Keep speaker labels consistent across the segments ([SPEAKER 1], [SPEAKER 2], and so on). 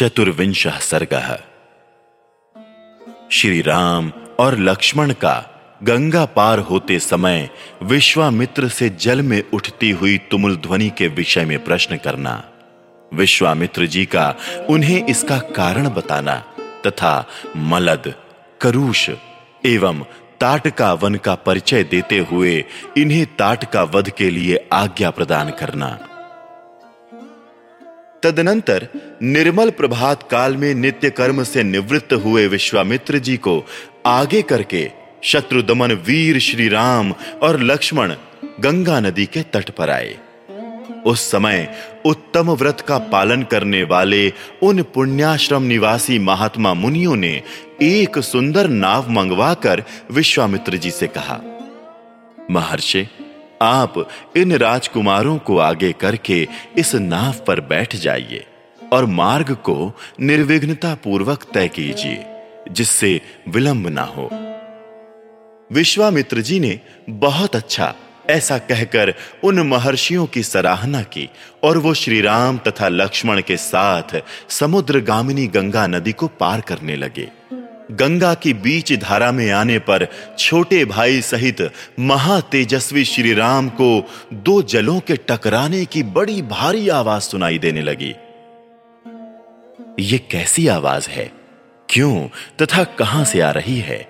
[SPEAKER 1] चतुर्विंश सर्ग। श्री राम और लक्ष्मण का गंगा पार होते समय विश्वामित्र से जल में उठती हुई तुमुल ध्वनि के विषय में प्रश्न करना, विश्वामित्र जी का उन्हें इसका कारण बताना तथा मलद, करुष एवं ताटका वन का परिचय देते हुए इन्हें ताटका वध के लिए आज्ञा प्रदान करना। तदनंतर निर्मल प्रभात काल में नित्य कर्म से निवृत्त हुए विश्वामित्र जी को आगे करके शत्रु दमन वीर श्री राम और लक्ष्मण गंगा नदी के तट पर आए। उस समय उत्तम व्रत का पालन करने वाले उन पुण्याश्रम निवासी महात्मा मुनियों ने एक सुंदर नाव मंगवाकर विश्वामित्र जी से कहा, महर्षि आप इन राजकुमारों को आगे करके इस नाव पर बैठ जाइए और मार्ग को निर्विघ्नता पूर्वक तय कीजिए, जिससे विलंब ना हो। विश्वामित्र जी ने बहुत अच्छा ऐसा कहकर उन महर्षियों की सराहना की और वो श्री राम तथा लक्ष्मण के साथ समुद्र गामिनी गंगा नदी को पार करने लगे। गंगा की बीच धारा में आने पर छोटे भाई सहित महातेजस्वी श्री राम को दो जलों के टकराने की बड़ी भारी आवाज़ सुनाई देने लगी। ये कैसी आवाज़ है? क्यों तथा कहाँ से आ रही है?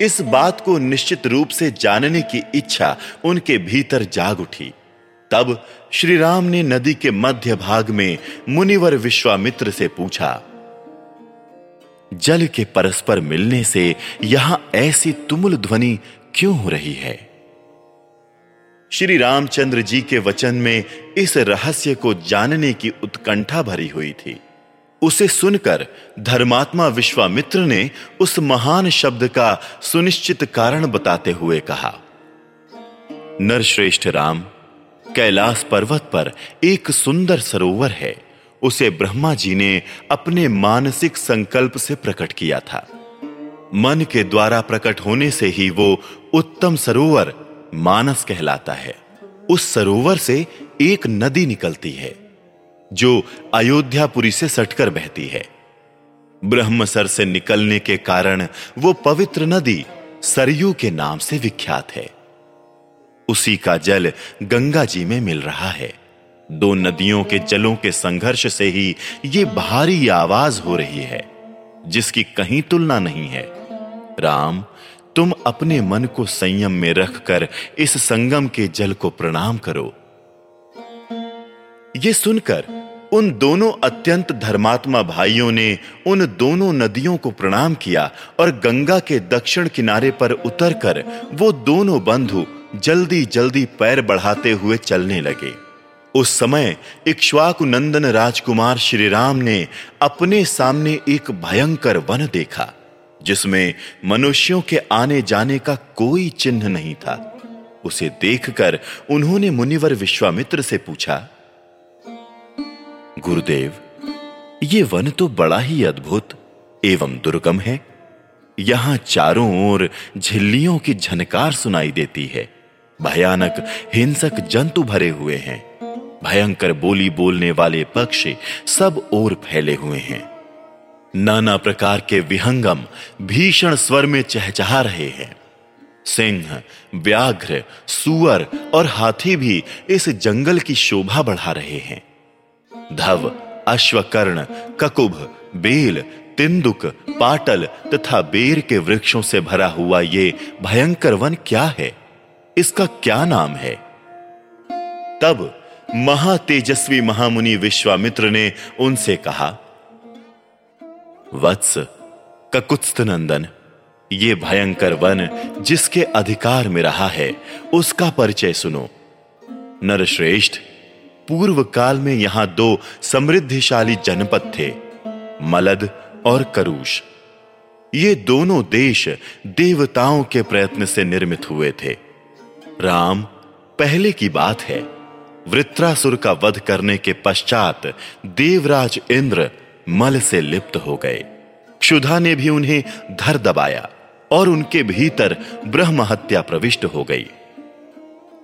[SPEAKER 1] इस बात को निश्चित रूप से जानने की इच्छा उनके भीतर जाग उठी। तब श्री राम ने नदी के मध्य भाग में मुनिवर विश्वामित्र से पूछा जल के परस्पर मिलने से यहाँ ऐसी तुमुल ध्वनि क्यों हो रही है? श्री रामचंद्र जी के वचन में इस रहस्य को जानने की उत्कंठा भरी हुई थी। उसे सुनकर धर्मात्मा विश्वामित्र ने उस महान शब्द का सुनिश्चित कारण बताते हुए कहा, नरश्रेष्ठ राम, कैलाश पर्वत पर एक सुंदर सरोवर है। उसे ब्रह्मा जी ने अपने मानसिक संकल्प से प्रकट किया था। मन के द्वारा प्रकट होने से ही वो उत्तम सरोवर मानस कहलाता है। उस सरोवर से एक नदी निकलती है, जो अयोध्यापुरी से सटकर बहती है। ब्रह्मसर से निकलने के कारण वो पवित्र नदी सरयू के नाम से विख्यात है। उसी का जल गंगा जी में मिल रहा है। दो नदियों के जलों के संघर्ष से ही ये भारी आवाज़ हो रही है, जिसकी कहीं तुलना नहीं है। राम, तुम अपने मन को संयम में रखकर इस संगम के जल को प्रणाम करो। ये सुनकर उन दोनों अत्यंत धर्मात्मा भाइयों ने उन दोनों नदियों को प्रणाम किया और गंगा के दक्षिण किनारे पर उतरकर वो दोनों बंधु जल्दी जल्दी पैर बढ़ाते हुए चलने लगे। उस समय इक्ष्वाकु नंदन राजकुमार श्री राम ने अपने सामने एक भयंकर वन देखा, जिसमें मनुष्यों के आने जाने का कोई चिन्ह नहीं था। उसे देखकर उन्होंने मुनिवर विश्वामित्र से पूछा, गुरुदेव, ये वन तो बड़ा ही अद्भुत एवं दुर्गम है। यहाँ चारों ओर झिल्लियों की झनकार सुनाई देती है। भयानक, हिंसक जंतु भरे हुए हैं। भयंकर बोली बोलने वाले पक्षी सब ओर फैले हुए हैं। नाना प्रकार के विहंगम भीषण स्वर में चहचहा रहे हैं। सिंह, व्याघ्र, सुअर और हाथी भी इस जंगल की शोभा बढ़ा रहे हैं। धव, अश्वकर्ण, ककुभ, बेल, तिंदुक, पाटल तथा बेर के वृक्षों से भरा हुआ ये भयंकर वन क्या है? इसका क्या नाम है? तब महातेजस्वी महामुनि विश्वामित्र ने उनसे कहा, वत्स ककुत्स्थ नंदन ये भयंकर वन जिसके अधिकार में रहा है, उसका परिचय सुनो। नरश्रेष्ठ, पूर्व काल में यहाँ दो समृद्धिशाली जनपद थे, मलद और करूष। ये दोनों देश देवताओं के प्रयत्न से निर्मित हुए थे। राम, पहले की बात है। वृत्रासुर का वध करने के पश्चात देवराज इंद्र मल से लिप्त हो गए। क्षुधा ने भी उन्हें धर दबाया और उनके भीतर ब्रह्म हत्या प्रविष्ट हो गई।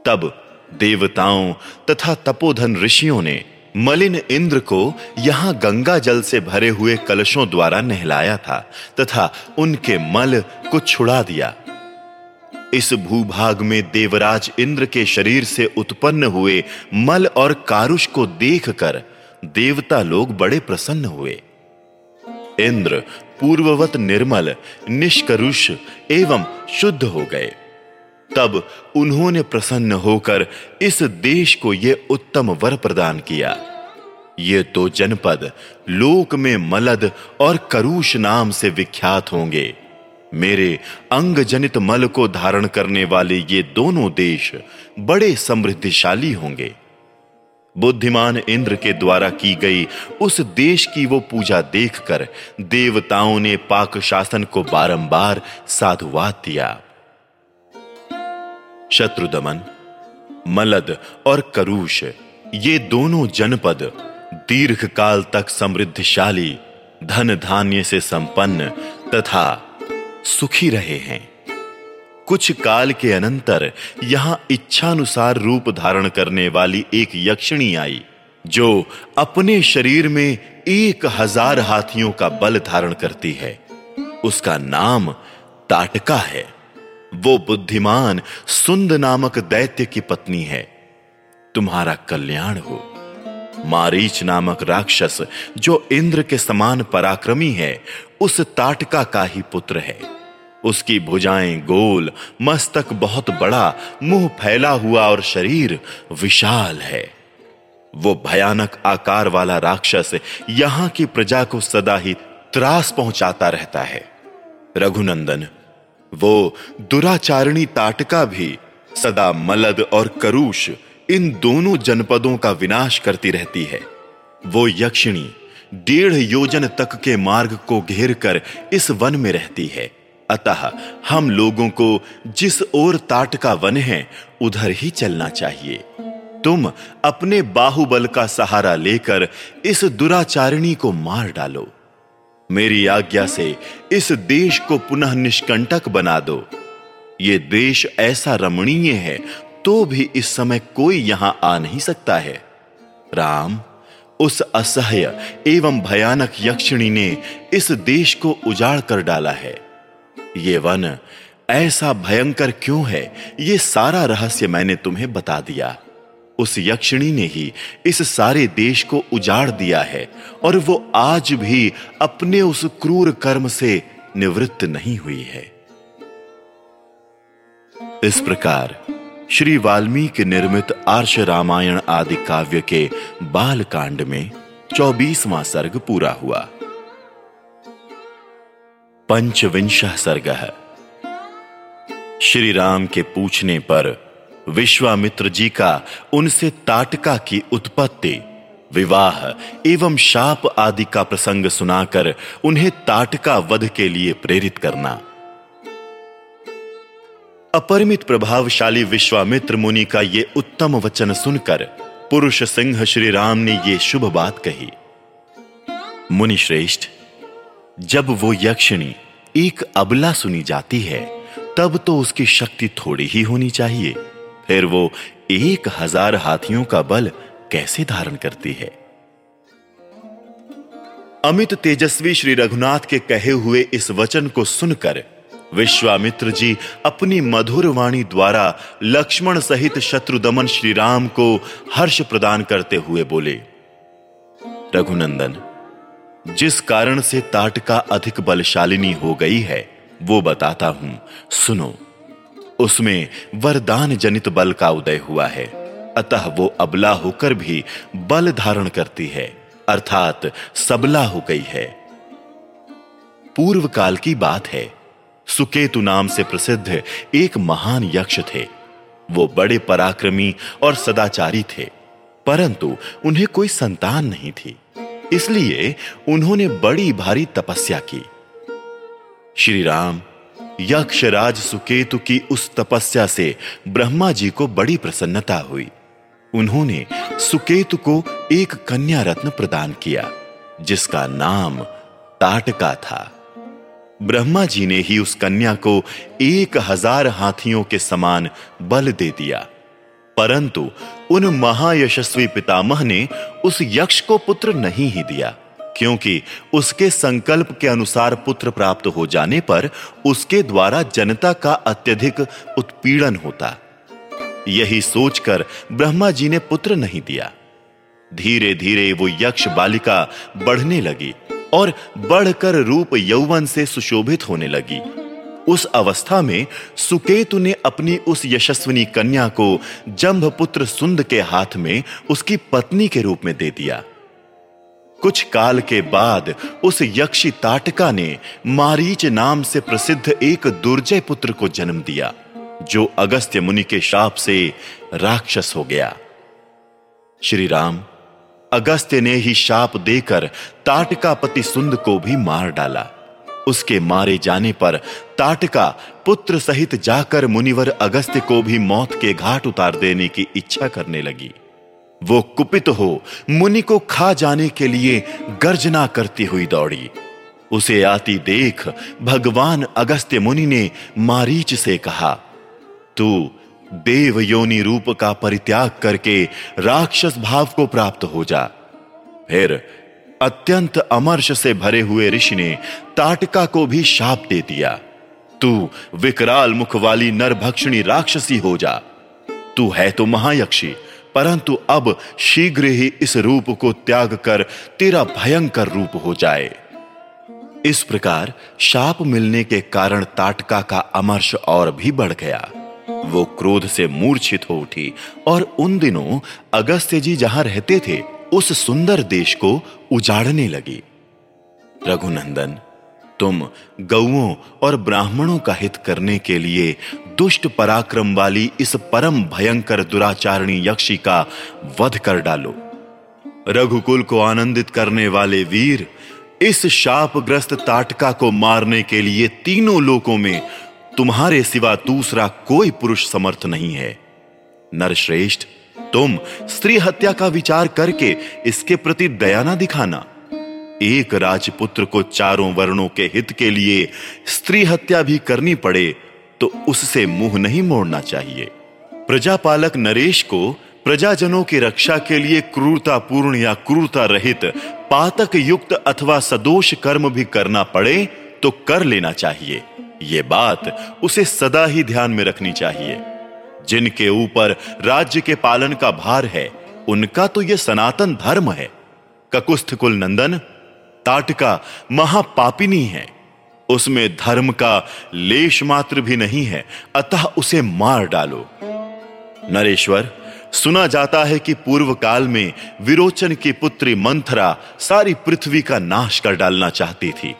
[SPEAKER 1] तब देवताओं तथा तपोधन ऋषियों ने मलिन इंद्र को यहाँ गंगा जल से भरे हुए कलशों द्वारा नहलाया था तथा उनके मल को छुड़ा दिया। इस भूभाग में देवराज इंद्र के शरीर से उत्पन्न हुए मल और कारुष को देखकर देवता लोग बड़े प्रसन्न हुए। इंद्र, पूर्ववत निर्मल, निष्करुष एवं शुद्ध हो गए। तब उन्होंने प्रसन्न होकर इस देश को यह उत्तम वर प्रदान किया। ये तो जनपद, लोक में मलद और करुष नाम से विख्यात होंगे। मेरे अंग जनित मल को धारण करने वाले ये दोनों देश बड़े समृद्धिशाली होंगे। बुद्धिमान इंद्र के द्वारा की गई उस देश की वो पूजा देखकर देवताओं ने पाक शासन को बारंबार साधुवाद दिया। शत्रुदमन, मलद और करूष, ये दोनों जनपद दीर्घ काल तक समृद्धिशाली, धन धान्य से संपन्न तथा सुखी रहे हैं। कुछ काल के अनंतर यहाँ इच्छानुसार रूप धारण करने वाली एक यक्षिणी आई, जो अपने शरीर में एक हज़ार हाथियों का बल धारण करती है। उसका नाम ताटका है। वो बुद्धिमान सुंद नामक दैत्य की पत्नी है। तुम्हारा कल्याण हो। मारीच नामक राक्षस, जो इंद्र के समान पराक्रमी है, उस ताटका का ही पुत्र है। उसकी भुजाएँ गोल, मस्तक बहुत बड़ा, मुँह फैला हुआ और शरीर विशाल है। वो भयानक आकार वाला राक्षस यहाँ की प्रजा को सदा ही त्रास पहुंचाता रहता है। रघुनंदन, वो दुराचारिणी ताटका भी सदा मलद और करूष इन दोनों जनपदों का विनाश करती रहती है। वो यक्षिणी, डेढ़ योजन तक के मार्ग को घेर कर इस वन में रहती है। अतः हम लोगों को जिस ओर ताट का वन है, उधर ही चलना चाहिए। तुम अपने बाहुबल का सहारा लेकर इस दुराचारिणी को मार डालो। मेरी आज्ञा से इस देश को पुनः निष्कंटक बना दो। ये देश ऐसा रमणीय है तो भी इस समय कोई यहाँ आ नहीं सकता है। राम, उस असह्य एवं भयानक यक्षिणी ने इस देश को उजाड़ कर डाला है। ये वन ऐसा भयंकर क्यों है? ये सारा रहस्य मैंने तुम्हें बता दिया। उस यक्षिणी ने ही इस सारे देश को उजाड़ दिया है और वो आज भी अपने उस क्रूर कर्म से निवृत्त नहीं हुई है। इस प्रकार श्री वाल्मीकि निर्मित आर्ष रामायण आदि काव्य के बाल कांड में चौबीसवां सर्ग पूरा हुआ। पंचविंश सर्ग है। श्री राम के पूछने पर विश्वामित्र जी का उनसे ताटका की उत्पत्ति, विवाह एवं शाप आदि का प्रसंग सुनाकर उन्हें ताटका वध के लिए प्रेरित करना। अपरिमित प्रभावशाली विश्वामित्र मुनि का ये उत्तम वचन सुनकर पुरुष सिंह श्री राम ने ये शुभ बात कही। मुनि श्रेष्ठ, जब वो यक्षिणी एक अबला सुनी जाती है, तब तो उसकी शक्ति थोड़ी ही होनी चाहिए। फिर वो एक हज़ार हाथियों का बल कैसे धारण करती है? अमित तेजस्वी श्री रघुनाथ के कहे हुए इस वचन को सुनकर विश्वामित्र जी अपनी मधुर वाणी द्वारा लक्ष्मण सहित शत्रुदमन श्री राम को हर्ष प्रदान करते हुए बोले, रघुनंदन, जिस कारण से ताटका अधिक बलशालिनी हो गई है, वो बताता हूँ। सुनो, उसमें वरदान जनित बल का उदय हुआ है। अतः वो अबला होकर भी बल धारण करती है, अर्थात सबला हो गई है। पूर्व काल की बात है सुकेतु नाम से प्रसिद्ध एक महान यक्ष थे। वो बड़े पराक्रमी और सदाचारी थे, परंतु उन्हें कोई संतान नहीं थी। इसलिए उन्होंने बड़ी भारी तपस्या की। श्री राम यक्षराज सुकेतु की उस तपस्या से ब्रह्मा जी को बड़ी प्रसन्नता हुई। उन्होंने सुकेतु को एक कन्या रत्न प्रदान किया, जिसका नाम ताटका था। ब्रह्मा जी ने ही उस कन्या को एक हज़ार हाथियों के समान बल दे दिया। परंतु उन महायशस्वी पितामह ने उस यक्ष को पुत्र नहीं ही दिया, क्योंकि उसके संकल्प के अनुसार पुत्र प्राप्त हो जाने पर उसके द्वारा जनता का अत्यधिक उत्पीड़न होता। यही सोचकर ब्रह्मा जी ने पुत्र नहीं दिया। धीरे धीरे वो यक्ष बालिका बढ़ने लगी। और बढ़कर रूप यौवन से सुशोभित होने लगी। उस अवस्था में सुकेतु ने अपनी उस यशस्विनी कन्या को जंभ पुत्र सुंद के हाथ में उसकी पत्नी के रूप में दे दिया। कुछ काल के बाद उस यक्षी ताटका ने मारीच नाम से प्रसिद्ध एक दुर्जय पुत्र को जन्म दिया, जो अगस्त्य मुनि के शाप से राक्षस हो गया। श्री राम अगस्त्य ने ही शाप देकर ताटका पति सुंद को भी मार डाला। उसके मारे जाने पर ताटका पुत्र सहित जाकर मुनिवर अगस्त्य को भी मौत के घाट उतार देने की इच्छा करने लगी। वो कुपित हो मुनि को खा जाने के लिए गर्जना करती हुई दौड़ी। उसे आती देख भगवान अगस्त्य मुनि ने मारीच से कहा, तू देव योनि रूप का परित्याग करके राक्षस भाव को प्राप्त हो जा। फिर अत्यंत अमर्ष से भरे हुए ऋषि ने ताटका को भी शाप दे दिया। तू विकराल मुख वाली नरभक्षिणी राक्षसी हो जा। तू है तो महायक्षी, परंतु अब शीघ्र ही इस रूप को त्याग कर तेरा भयंकर रूप हो जाए। इस प्रकार शाप मिलने के कारण ताटका का अमर्ष और भी बढ़ गया। वो क्रोध से मूर्छित हो उठी और उन दिनों अगस्त्य जी जहाँ रहते थे, उस सुंदर देश को उजाड़ने लगी। रघुनंदन, तुम गौओं और ब्राह्मणों का हित करने के लिए दुष्ट पराक्रम वाली इस परम भयंकर दुराचारणी यक्षी का वध कर डालो। रघुकुल को आनंदित करने वाले वीर, इस शापग्रस्त ताटका को मारने के लिए तीनों लोकों में तुम्हारे सिवा दूसरा कोई पुरुष समर्थ नहीं है। नरश्रेष्ठ, तुम स्त्री हत्या का विचार करके इसके प्रति दया ना दिखाना। एक राजपुत्र को चारों वर्णों के हित के लिए स्त्री हत्या भी करनी पड़े तो उससे मुँह नहीं मोड़ना चाहिए। प्रजापालक नरेश को प्रजाजनों की रक्षा के लिए क्रूरतापूर्ण या क्रूरता रहित पातक युक्त अथवा सदोष कर्म भी करना पड़े तो कर लेना चाहिए। ये बात उसे सदा ही ध्यान में रखनी चाहिए। जिनके ऊपर राज्य के पालन का भार है, उनका तो यह सनातन धर्म है। ककुस्थ कुल नंदन, ताटका महापापिनी है। उसमें धर्म का लेश मात्र भी नहीं है, अतः उसे मार डालो। नरेश्वर, सुना जाता है कि पूर्व काल में विरोचन की पुत्री मंथरा सारी पृथ्वी का नाश कर डालना चाहती थी।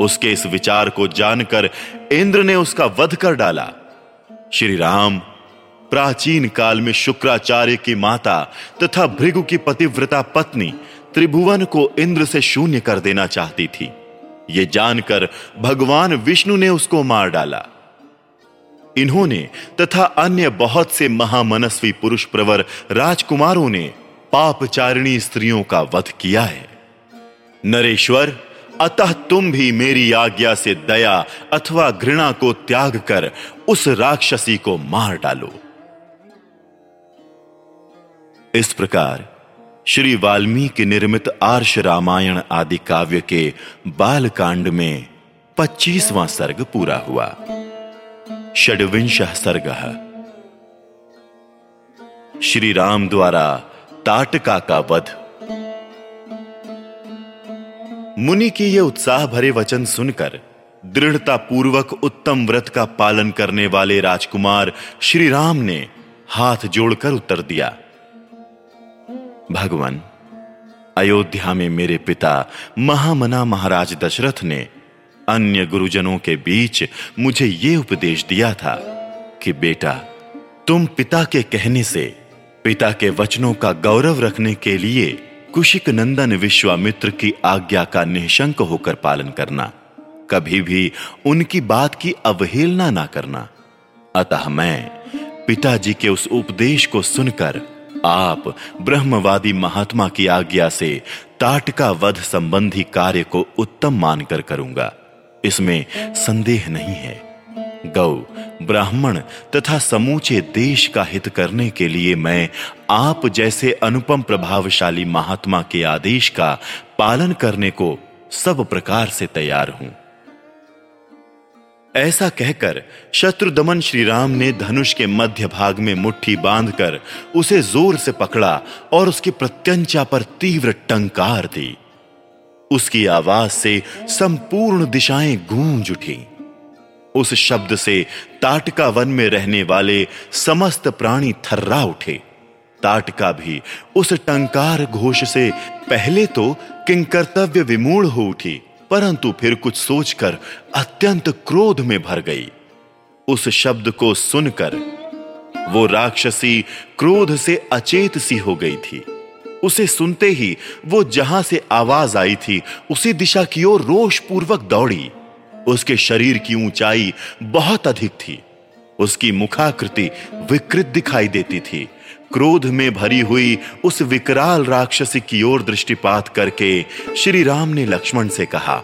[SPEAKER 1] उसके इस विचार को जानकर इंद्र ने उसका वध कर डाला। श्री राम, प्राचीन काल में शुक्राचार्य की माता तथा भृगु की पतिव्रता पत्नी त्रिभुवन को इंद्र से शून्य कर देना चाहती थी। यह जानकर भगवान विष्णु ने उसको मार डाला। इन्होंने तथा अन्य बहुत से महामनस्वी पुरुष प्रवर राजकुमारों ने पापचारिणी स्त्रियों का वध किया है। नरेश्वर अतः तुम भी मेरी आज्ञा से दया अथवा घृणा को त्याग कर उस राक्षसी को मार डालो। इस प्रकार श्री वाल्मीकि निर्मित आर्ष रामायण आदि काव्य के बाल कांड में पच्चीसवां सर्ग पूरा हुआ। षडविंश सर्ग। श्री राम द्वारा ताटका का वध मुनि के ये उत्साह भरे वचन सुनकर दृढ़ता पूर्वक उत्तम व्रत का पालन करने वाले राजकुमार श्री राम ने हाथ जोड़कर उत्तर दिया, भगवान, अयोध्या में मेरे पिता महामना महाराज दशरथ ने अन्य गुरुजनों के बीच मुझे यह उपदेश दिया था कि बेटा, तुम पिता के कहने से, पिता के वचनों का गौरव रखने के लिए कुशिक नंदन विश्वामित्र की आज्ञा का निशंक होकर पालन करना, कभी भी उनकी बात की अवहेलना ना करना। अतः मैं पिताजी के उस उपदेश को सुनकर आप, ब्रह्मवादी महात्मा की आज्ञा से ताटका वध संबंधी कार्य को उत्तम मानकर करूँगा। इसमें संदेह नहीं है। गौ, ब्राह्मण तथा समूचे देश का हित करने के लिए मैं आप जैसे अनुपम प्रभावशाली महात्मा के आदेश का पालन करने को सब प्रकार से तैयार हूँ। ऐसा कहकर शत्रु दमन श्री राम ने धनुष के मध्य भाग में मुट्ठी बांधकर उसे ज़ोर से पकड़ा और उसकी प्रत्यंचा पर तीव्र टंकार दी। उसकी आवाज़ से संपूर्ण दिशाएँ गूंज उठी। उस शब्द से ताटका वन में रहने वाले समस्त प्राणी थर्रा उठे। ताटका भी उस टंकार घोष से पहले तो किंकर्तव्य विमूढ़ हो उठी, परंतु फिर कुछ सोचकर अत्यंत क्रोध में भर गई। उस शब्द को सुनकर वो राक्षसी क्रोध से अचेत सी हो गई थी। उसे सुनते ही वो जहाँ से आवाज़ आई थी, उसी दिशा की ओर रोष पूर्वक दौड़ी। उसके शरीर की ऊंचाई बहुत अधिक थी। उसकी मुखाकृति विकृत दिखाई देती थी। क्रोध में भरी हुई उस विकराल राक्षसी की ओर दृष्टिपात करके श्री राम ने लक्ष्मण से कहा,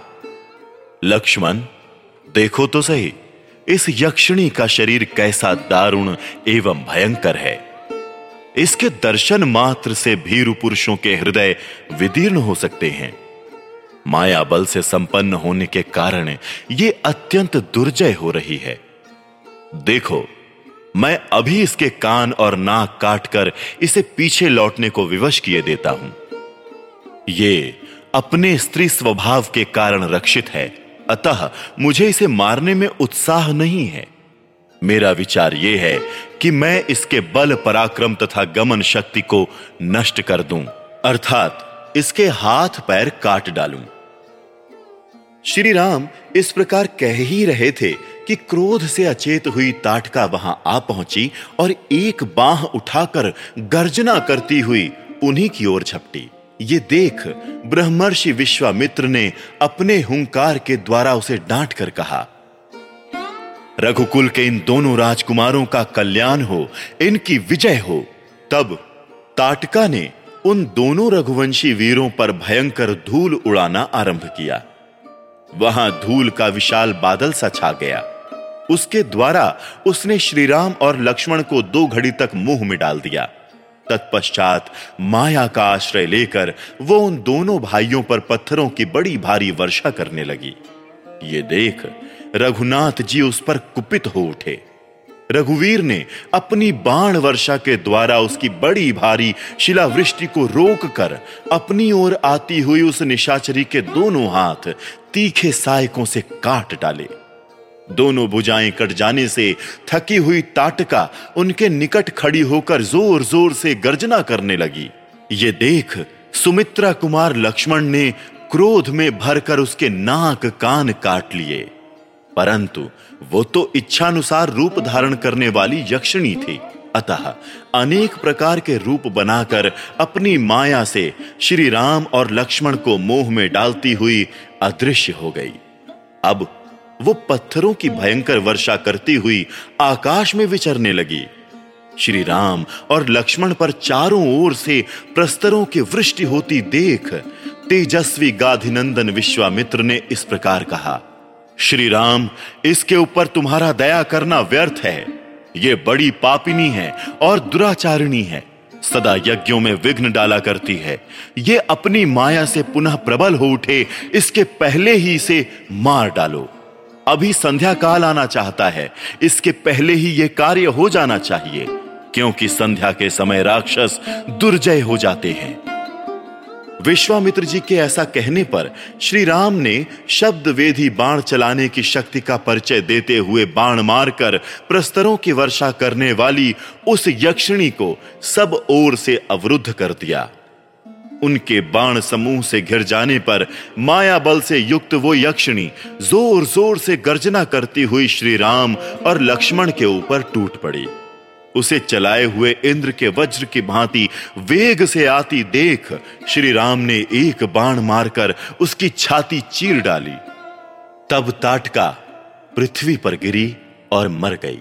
[SPEAKER 1] लक्ष्मण, देखो तो सही, इस यक्षिणी का शरीर कैसा दारुण एवं भयंकर है। इसके दर्शन मात्र से भीरु पुरुषों के हृदय विदीर्ण हो सकते हैं। माया बल से संपन्न होने के कारण ये अत्यंत दुर्जय हो रही है। देखो, मैं अभी इसके कान और नाक काटकर इसे पीछे लौटने को विवश किए देता हूँ। ये अपने स्त्री स्वभाव के कारण रक्षित है, अतः मुझे इसे मारने में उत्साह नहीं है। मेरा विचार यह है कि मैं इसके बल, पराक्रम तथा गमन शक्ति को नष्ट कर दूँ, अर्थात इसके हाथ पैर काट डालूं। श्री राम इस प्रकार कह ही रहे थे कि क्रोध से अचेत हुई ताटका वहाँ आ पहुँची और एक बाह उठाकर गर्जना करती हुई उन्हीं की ओर झपटी। ये देख ब्रह्मर्षि विश्वामित्र ने अपने हुंकार के द्वारा उसे डांट कर कहा, रघुकुल के इन दोनों राजकुमारों का कल्याण हो, इनकी विजय हो। तब ताटका ने उन दोनों रघुवंशी वीरों पर भयंकर धूल उड़ाना आरंभ किया। वहाँ धूल का विशाल बादल सा छा गया। उसके द्वारा उसने श्रीराम और लक्ष्मण को दो घड़ी तक मुँह में डाल दिया। तत्पश्चात माया का आश्रय लेकर वो उन दोनों भाइयों पर पत्थरों की बड़ी भारी वर्षा करने लगी। ये देख रघुनाथ जी उस पर कुपित हो उठे। रघुवीर ने अपनी बाण वर्षा के द्वारा उसकी बड़ी भारी शिलावृष्टि को रोककर अपनी ओर आती हुई उस निशाचरी के दोनों हाथ तीखे सायकों से काट डाले। दोनों भुजाएँ कट जाने से थकी हुई ताटका उनके निकट खड़ी होकर ज़ोर ज़ोर से गर्जना करने लगी। ये देख सुमित्रा कुमार लक्ष्मण ने क्रोध में भरकर उसके नाक कान काट लिए। परंतु वो तो इच्छानुसार रूप धारण करने वाली यक्षिणी थी। अतः अनेक प्रकार के रूप बनाकर अपनी माया से श्री राम और लक्ष्मण को मोह में डालती हुई अदृश्य हो गई। अब वो पत्थरों की भयंकर वर्षा करती हुई आकाश में विचरने लगी। श्री राम और लक्ष्मण पर चारों ओर से प्रस्तरों की वृष्टि होती देख तेजस्वी गाधिनंदन विश्वामित्र ने इस प्रकार कहा श्री राम, इसके ऊपर तुम्हारा दया करना व्यर्थ है। ये बड़ी पापिनी है और दुराचारिणी है। सदा यज्ञों में विघ्न डाला करती है। ये अपनी माया से पुनः प्रबल हो उठे, इसके पहले ही इसे मार डालो। अभी संध्या काल आना चाहता है। इसके पहले ही यह कार्य हो जाना चाहिए, क्योंकि संध्या के समय राक्षस दुर्जय हो जाते हैं। विश्वामित्र जी के ऐसा कहने पर श्री राम ने शब्द वेधी बाण चलाने की शक्ति का परिचय देते हुए बाण मारकर प्रस्तरों की वर्षा करने वाली उस यक्षिणी को सब ओर से अवरुद्ध कर दिया। उनके बाण समूह से घिर जाने पर माया बल से युक्त वो यक्षिणी ज़ोर ज़ोर से गर्जना करती हुई श्री राम और लक्ष्मण के ऊपर टूट पड़ी। उसे चलाए हुए इंद्र के वज्र की भांति वेग से आती देख श्री राम ने एक बाण मारकर उसकी छाती चीर डाली। तब ताटका पृथ्वी पर गिरी और मर गई।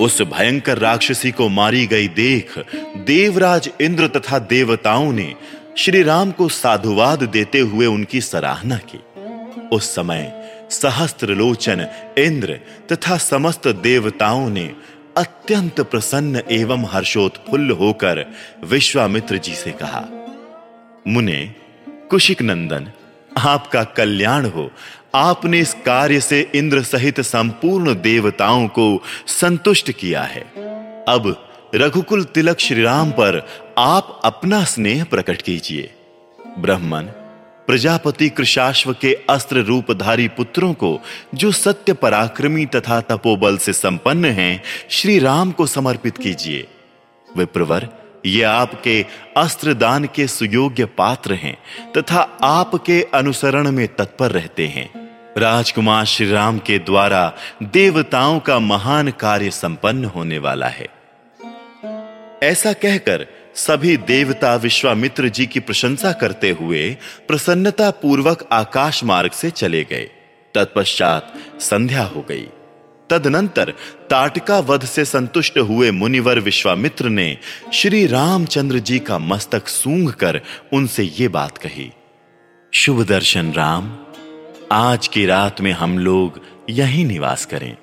[SPEAKER 1] उस भयंकर राक्षसी को मारी गई देख देवराज इंद्र तथा देवताओं ने श्री राम को साधुवाद देते हुए उनकी सराहना की। उस समय सहस्त्र लोचन, इंद्र तथा समस्त देवताओं ने अत्यंत प्रसन्न एवं हर्षोत्फुल्ल होकर विश्वामित्र जी से कहा, मुने, कुशिक नंदन, आपका कल्याण हो। आपने इस कार्य से इंद्र सहित संपूर्ण देवताओं को संतुष्ट किया है। अब रघुकुल तिलक श्रीराम पर आप अपना स्नेह प्रकट कीजिए। ब्राह्मण प्रजापति कृषाश्व के अस्त्र रूपधारी पुत्रों को, जो सत्य पराक्रमी तथा तपोबल से संपन्न हैं श्री राम को समर्पित कीजिए। विप्रवर, ये आपके अस्त्र दान के सुयोग्य पात्र हैं, तथा आपके अनुसरण में तत्पर रहते हैं। राजकुमार श्री राम के द्वारा देवताओं का महान कार्य संपन्न होने वाला है। ऐसा कहकर सभी देवता विश्वामित्र जी की प्रशंसा करते हुए प्रसन्नता पूर्वक आकाश मार्ग से चले गए। तत्पश्चात संध्या हो गई। तदनंतर ताटका वध से संतुष्ट हुए मुनिवर विश्वामित्र ने श्री रामचंद्र जी का मस्तक सूंघ कर उनसे ये बात कही, शुभ दर्शन राम, आज की रात में हम लोग यहीं निवास करें।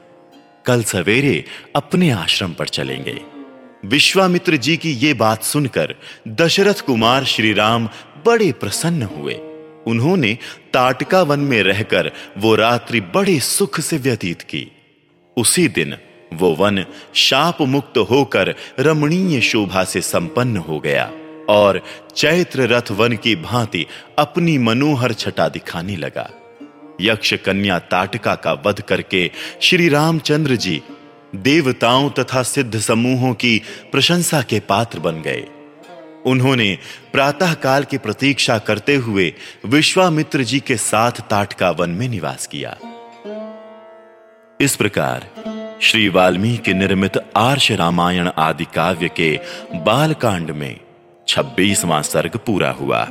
[SPEAKER 1] कल सवेरे अपने आश्रम पर चलेंगे। विश्वामित्र जी की ये बात सुनकर दशरथ कुमार श्री राम बड़े प्रसन्न हुए। उन्होंने ताटका वन में रहकर वो रात्रि बड़े सुख से व्यतीत की। उसी दिन वो वन शाप मुक्त होकर रमणीय शोभा से संपन्न हो गया और चैत्र रथ वन की भांति अपनी मनोहर छटा दिखाने लगा। यक्ष कन्या ताटका का वध करके श्री रामचंद्र जी देवताओं तथा सिद्ध समूहों की प्रशंसा के पात्र बन गए। उन्होंने प्रातः काल की प्रतीक्षा करते हुए विश्वामित्र जी के साथ ताटका वन में निवास किया। इस प्रकार श्री वाल्मीकि निर्मित आर्ष रामायण आदि काव्य के बालकांड में छब्बीसवां सर्ग पूरा हुआ।